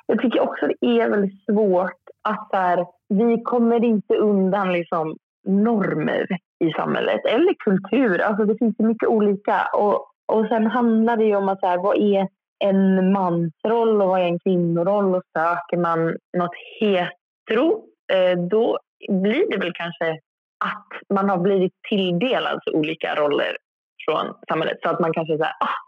Speaker 1: jag tycker också det är väldigt svårt att så här, vi kommer inte undan liksom, normer i samhället eller kultur. Alltså, det finns ju mycket olika. Och, och sen handlar det ju om att så här, vad är en mansroll och vad är en kvinnoroll? Och söker man något hetero, eh, då blir det väl kanske att man har blivit tilldelad olika roller från samhället. Så att man kanske säger, ah,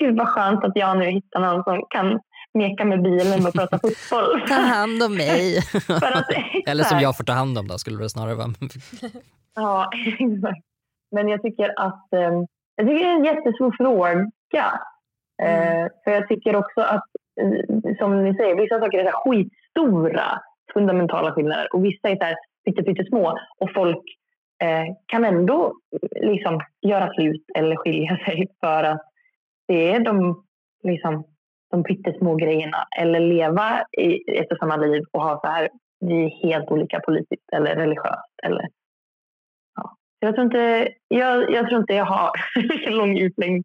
Speaker 1: gud vad skönt att jag nu hittar någon som kan meka med bilen och prata fotboll. (laughs)
Speaker 3: Ta hand om mig. (laughs)
Speaker 1: Att, (laughs)
Speaker 3: Eller som jag får ta hand om då skulle det snarare vara.
Speaker 1: Ja, exakt. Men jag tycker att eh, jag tycker det är en jättesvår fråga. Mm. Eh, för jag tycker också att, eh, som ni säger, vissa saker är så här skitstora fundamentala skillnader. Och vissa är så här pyttesmå och folk eh, kan ändå liksom göra slut eller skilja (laughs) sig för att det är de, liksom, de pyttesmå grejerna. Eller leva i ett och samma liv och ha så här, vi är helt olika politiskt eller religiöst eller jag tror inte jag, jag, tror inte jag har lika (laughs) lång utläggning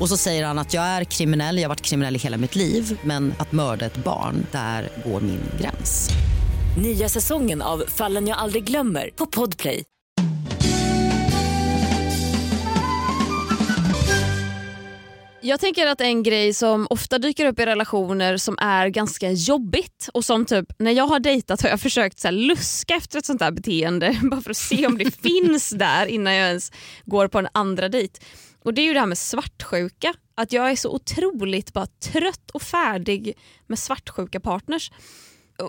Speaker 6: Och så säger han att jag är kriminell, jag har varit kriminell i hela mitt liv men att mörda ett barn, där går min gräns.
Speaker 5: Nya säsongen av Fallen jag aldrig glömmer på Podplay.
Speaker 4: Jag tänker att en grej som ofta dyker upp i relationer som är ganska jobbigt och som typ när jag har dejtat har jag försökt så här, luska efter ett sånt där beteende (laughs) bara för att se om det (laughs) finns där innan jag ens går på en andra dejt. Och Det är ju det här med svartsjuka. Att jag är så otroligt bara trött och färdig med svartsjuka partners.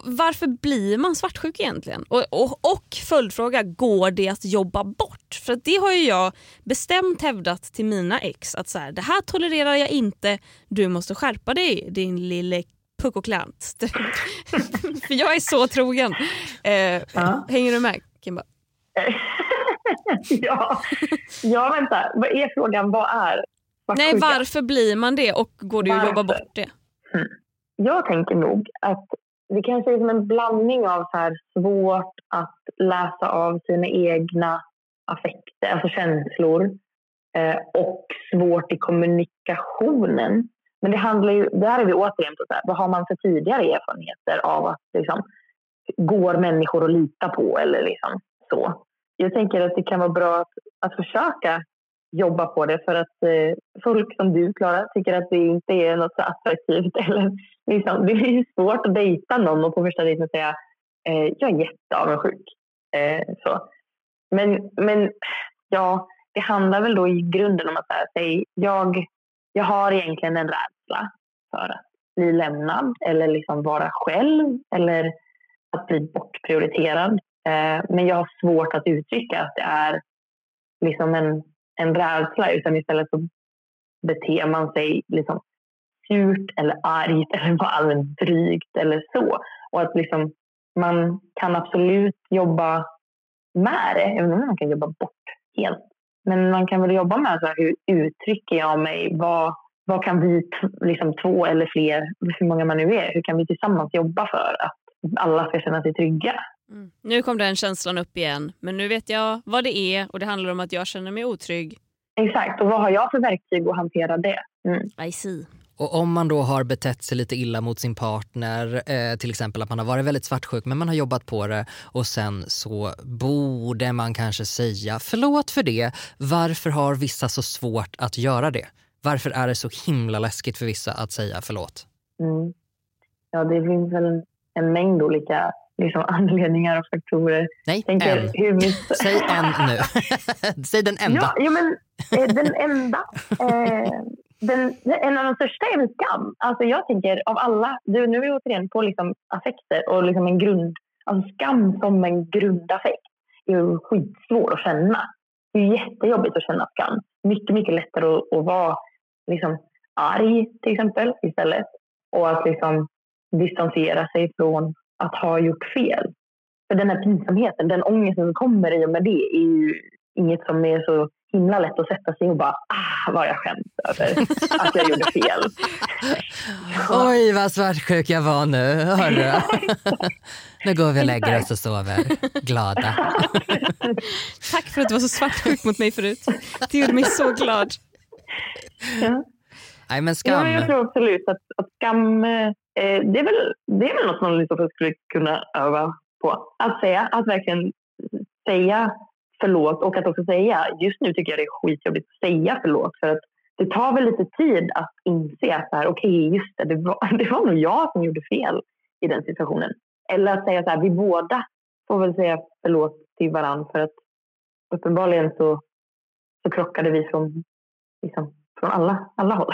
Speaker 4: Varför blir man svartsjuk egentligen? Och, och, och följdfråga, går det att jobba bort? För det har ju jag bestämt hävdat till mina ex att så här, det här tolererar jag inte, du måste skärpa dig din lille puckoklant. (laughs) För jag är så trogen. Eh, ja. Hänger du med Kimba? (laughs) (laughs)
Speaker 1: ja. ja, vänta. Vad är frågan? Vad är
Speaker 4: Nej, varför blir man det och går det att jobba bort det?
Speaker 1: Mm. Jag tänker nog att det kanske är som en blandning av så här svårt att läsa av sina egna affekter, alltså känslor eh, och svårt i kommunikationen. Men det handlar ju, där är vi återigen på så här, vad har man för tidigare erfarenheter av att liksom, går människor att lita på eller liksom så. Jag tänker att det kan vara bra att, att försöka jobba på det för att eh, folk som du Klara tycker att det inte är något så attraktivt. (laughs) Eller, liksom, det är svårt att dejta någon och på första dejten säga eh, jag är jätteavundsjuk. Eh, så. Men, men ja, det handlar väl då i grunden om att säga jag, jag har egentligen en rädsla för att bli lämnad eller liksom vara själv eller att bli bortprioriterad. Eh, men jag har svårt att uttrycka att det är liksom en en rädsla utan istället så beter man sig liksom surt eller argt (laughs) eller bara allmänt drygt eller så. Och att liksom, man kan absolut jobba med det, även om man kan jobba bort helt. Men man kan väl jobba med så här, hur uttrycker jag mig? Vad, vad kan vi, liksom två eller fler, hur många man nu är, hur kan vi tillsammans jobba för att alla ska känna sig trygga?
Speaker 4: Mm. Nu kom den känslan upp igen, men nu vet jag vad det är och det handlar om att jag känner mig otrygg.
Speaker 1: Exakt, och vad har jag för verktyg att hantera det? Mm.
Speaker 4: I see.
Speaker 3: Och om man då har betett sig lite illa mot sin partner, eh, till exempel att man har varit väldigt svartsjuk men man har jobbat på det och sen så borde man kanske säga förlåt för det. Varför har vissa så svårt att göra det? Varför är det så himla läskigt för vissa att säga förlåt?
Speaker 1: Mm. Ja, det finns väl en mängd olika liksom, (laughs) anledningar och faktorer.
Speaker 3: Nej, Tänker, en. Hur Säg en nu. (laughs) Säg den enda.
Speaker 1: Ja, ja men eh, den enda. Eh, den, en av de största är väl skam. Alltså jag tänker av alla, nu är vi återigen på liksom affekter och liksom en grund, alltså skam som en grundaffekt är ju skitsvår att känna. Det är jättejobbigt att känna skam. Mycket, mycket lättare att, att vara liksom arg till exempel istället. Och att liksom distansera sig från att ha gjort fel. För den här pinsamheten, den ångesten som kommer i och med det är ju inget som är så himla lätt att sätta sig och bara ah vad jag skäms över att jag gjorde fel. (laughs)
Speaker 3: Oj vad svartsjuk jag var nu, hörru. (laughs) nu går vi och lägger oss och sover glada. (laughs)
Speaker 4: Tack för att du var så svartsjuk mot mig förut. Det gjorde mig så glad.
Speaker 1: Ja.
Speaker 3: Nej, men skam.
Speaker 1: Ja, jag tror absolut att, att skam eh, det, är väl, det är väl något man liksom skulle kunna öva på. Att säga, att verkligen säga förlåt och att också säga, just nu tycker jag det är skitjobbigt att säga förlåt för att det tar väl lite tid att inse att okej, okay, just det, det var, (laughs) det var nog jag som gjorde fel i den situationen. Eller att säga så här, vi båda får väl säga förlåt till varandra för att uppenbarligen så, så krockade vi från, liksom, från alla, alla håll.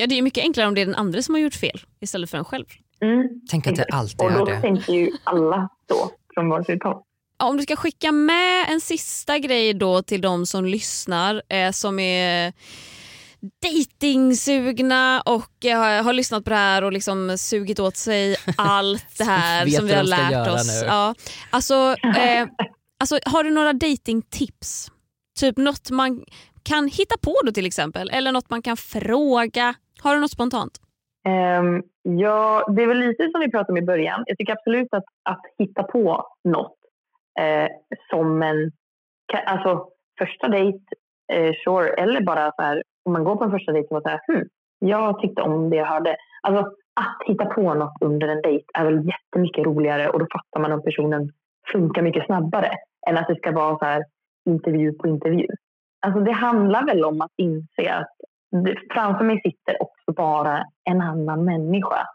Speaker 4: Ja, det är mycket enklare om det är den andra som har gjort fel istället för en själv.
Speaker 1: Mm.
Speaker 3: Tänk att det alltid
Speaker 1: är det.
Speaker 3: Och då
Speaker 1: tänker ju alla så från varsitt håll.
Speaker 4: Om du ska skicka med en sista grej då till de som lyssnar eh, som är dejtingsugna och eh, har lyssnat på det här och liksom sugit åt sig (laughs) allt det här som vi har lärt oss. Ja. Alltså, eh, alltså, har du några datingtips? Typ något man kan hitta på då till exempel? Eller något man kan fråga? Har du något spontant?
Speaker 1: Um, ja, det är väl lite som vi pratade om i början. Jag tycker absolut att, att hitta på något eh, som en... Alltså första dejt, eh, sure. Eller bara så här, om man går på en första dejt och säger hm, jag tyckte om det jag hörde. Alltså att hitta på något under en dejt är väl jättemycket roligare och då fattar man om personen funkar mycket snabbare än att det ska vara så här intervju på intervju. Alltså det handlar väl om att inse att framför mig sitter också bara en annan människa.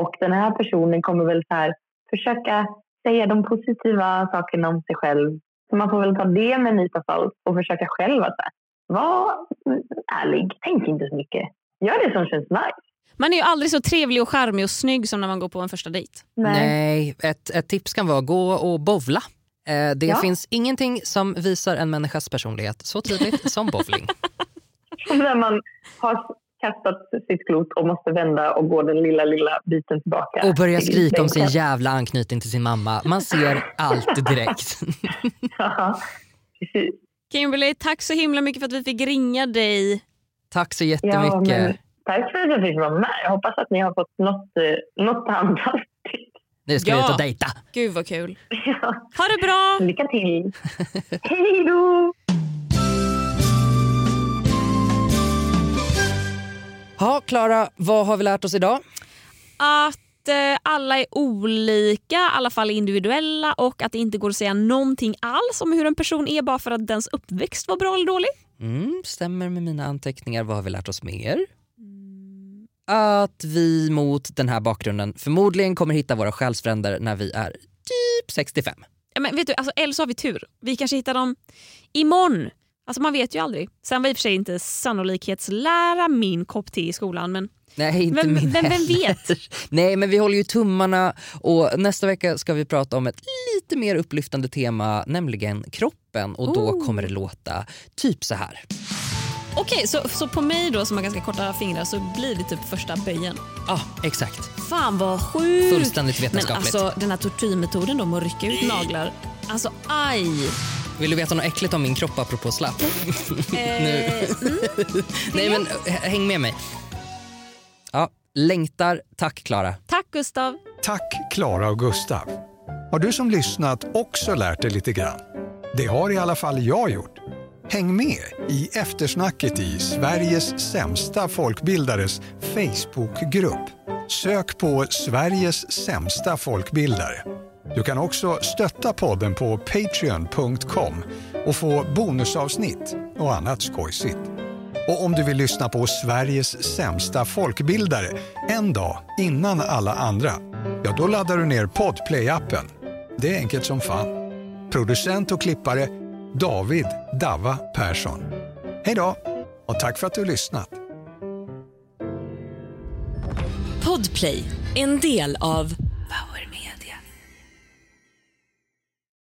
Speaker 1: Och den här personen kommer väl så här försöka säga de positiva sakerna om sig själv. Så man får väl ta det med en nypa salt och försöka själv att så här, var ärlig, tänk inte så mycket. Gör det som känns nice.
Speaker 4: Man är ju aldrig så trevlig och charmig och snygg som när man går på en första dejt.
Speaker 3: Nej, ett, ett tips kan vara att gå och bovla. Eh, det
Speaker 1: Ja.
Speaker 3: finns ingenting som visar en människas personlighet så tydligt som bowling. (laughs)
Speaker 1: När man har kastat sitt klot och måste vända och gå den lilla, lilla biten tillbaka.
Speaker 3: Och börja skrika om sin jävla anknytning till sin mamma. Man ser allt direkt. (laughs)
Speaker 1: Ja, precis.
Speaker 4: Kimberly, tack så himla mycket för att vi fick ringa dig.
Speaker 3: Tack så
Speaker 1: Ja,
Speaker 3: jättemycket.
Speaker 1: men tack för att jag fick vara med. Jag hoppas att ni har fått något, eh, något handfast.
Speaker 3: Nu ska
Speaker 4: Ja.
Speaker 3: vi ut och dejta.
Speaker 4: Gud vad kul. (laughs)
Speaker 1: Ja,
Speaker 4: Ha det bra!
Speaker 1: lycka till. (laughs) Hej då!
Speaker 3: Ja, Klara, vad har vi lärt oss idag?
Speaker 4: Att eh, alla är olika, i alla fall individuella och att det inte går att säga någonting alls om hur en person är bara för att dens uppväxt var bra eller dålig.
Speaker 3: Mm, stämmer med mina anteckningar. Vad har vi lärt oss mer? Att vi mot den här bakgrunden förmodligen kommer hitta våra själsfränder när vi är typ 65.
Speaker 4: Ja, men vet du, alltså, eller så har vi tur. Vi kanske hittar dem imorgon. Alltså man vet ju aldrig. Sen var i och för sig inte sannolikhetslära min kopp te i skolan men
Speaker 3: Nej, inte
Speaker 4: Vem- vem- vem vet? (laughs)
Speaker 3: Nej, men vi håller ju tummarna och nästa vecka ska vi prata om ett lite mer upplyftande tema, nämligen kroppen och då
Speaker 4: Oh.
Speaker 3: kommer det låta typ så här.
Speaker 4: okej så, så på mig då som har ganska korta fingrar så blir det typ första böjen.
Speaker 3: Ja, exakt.
Speaker 4: Fan vad sjukt!
Speaker 3: Fullständigt
Speaker 4: Men
Speaker 3: vetenskapligt.
Speaker 4: alltså den här tortyrmetoden då med att rycka ut naglar. Alltså aj!
Speaker 3: Vill du veta något äckligt om min kropp apropå slapp? (laughs) nu. (laughs) Nej men h- häng med mig. Ja, längtar. Tack Klara.
Speaker 4: Tack Gustav!
Speaker 2: Tack Klara och Gustav. Har du som lyssnat också lärt dig lite grann? Det har i alla fall jag gjort. Häng med i eftersnacket i Sveriges sämsta folkbildares Facebookgrupp. Sök på Sveriges sämsta folkbildare. Du kan också stötta podden på patreon.com och få bonusavsnitt och annat skojsigt. Och om du vill lyssna på Sveriges sämsta folkbildare en dag innan alla andra, ja då laddar du ner Podplay-appen. Det är enkelt som fan. Producent och klippare David Dava Persson. Hej då och tack för att du har lyssnat.
Speaker 5: Podplay, en del av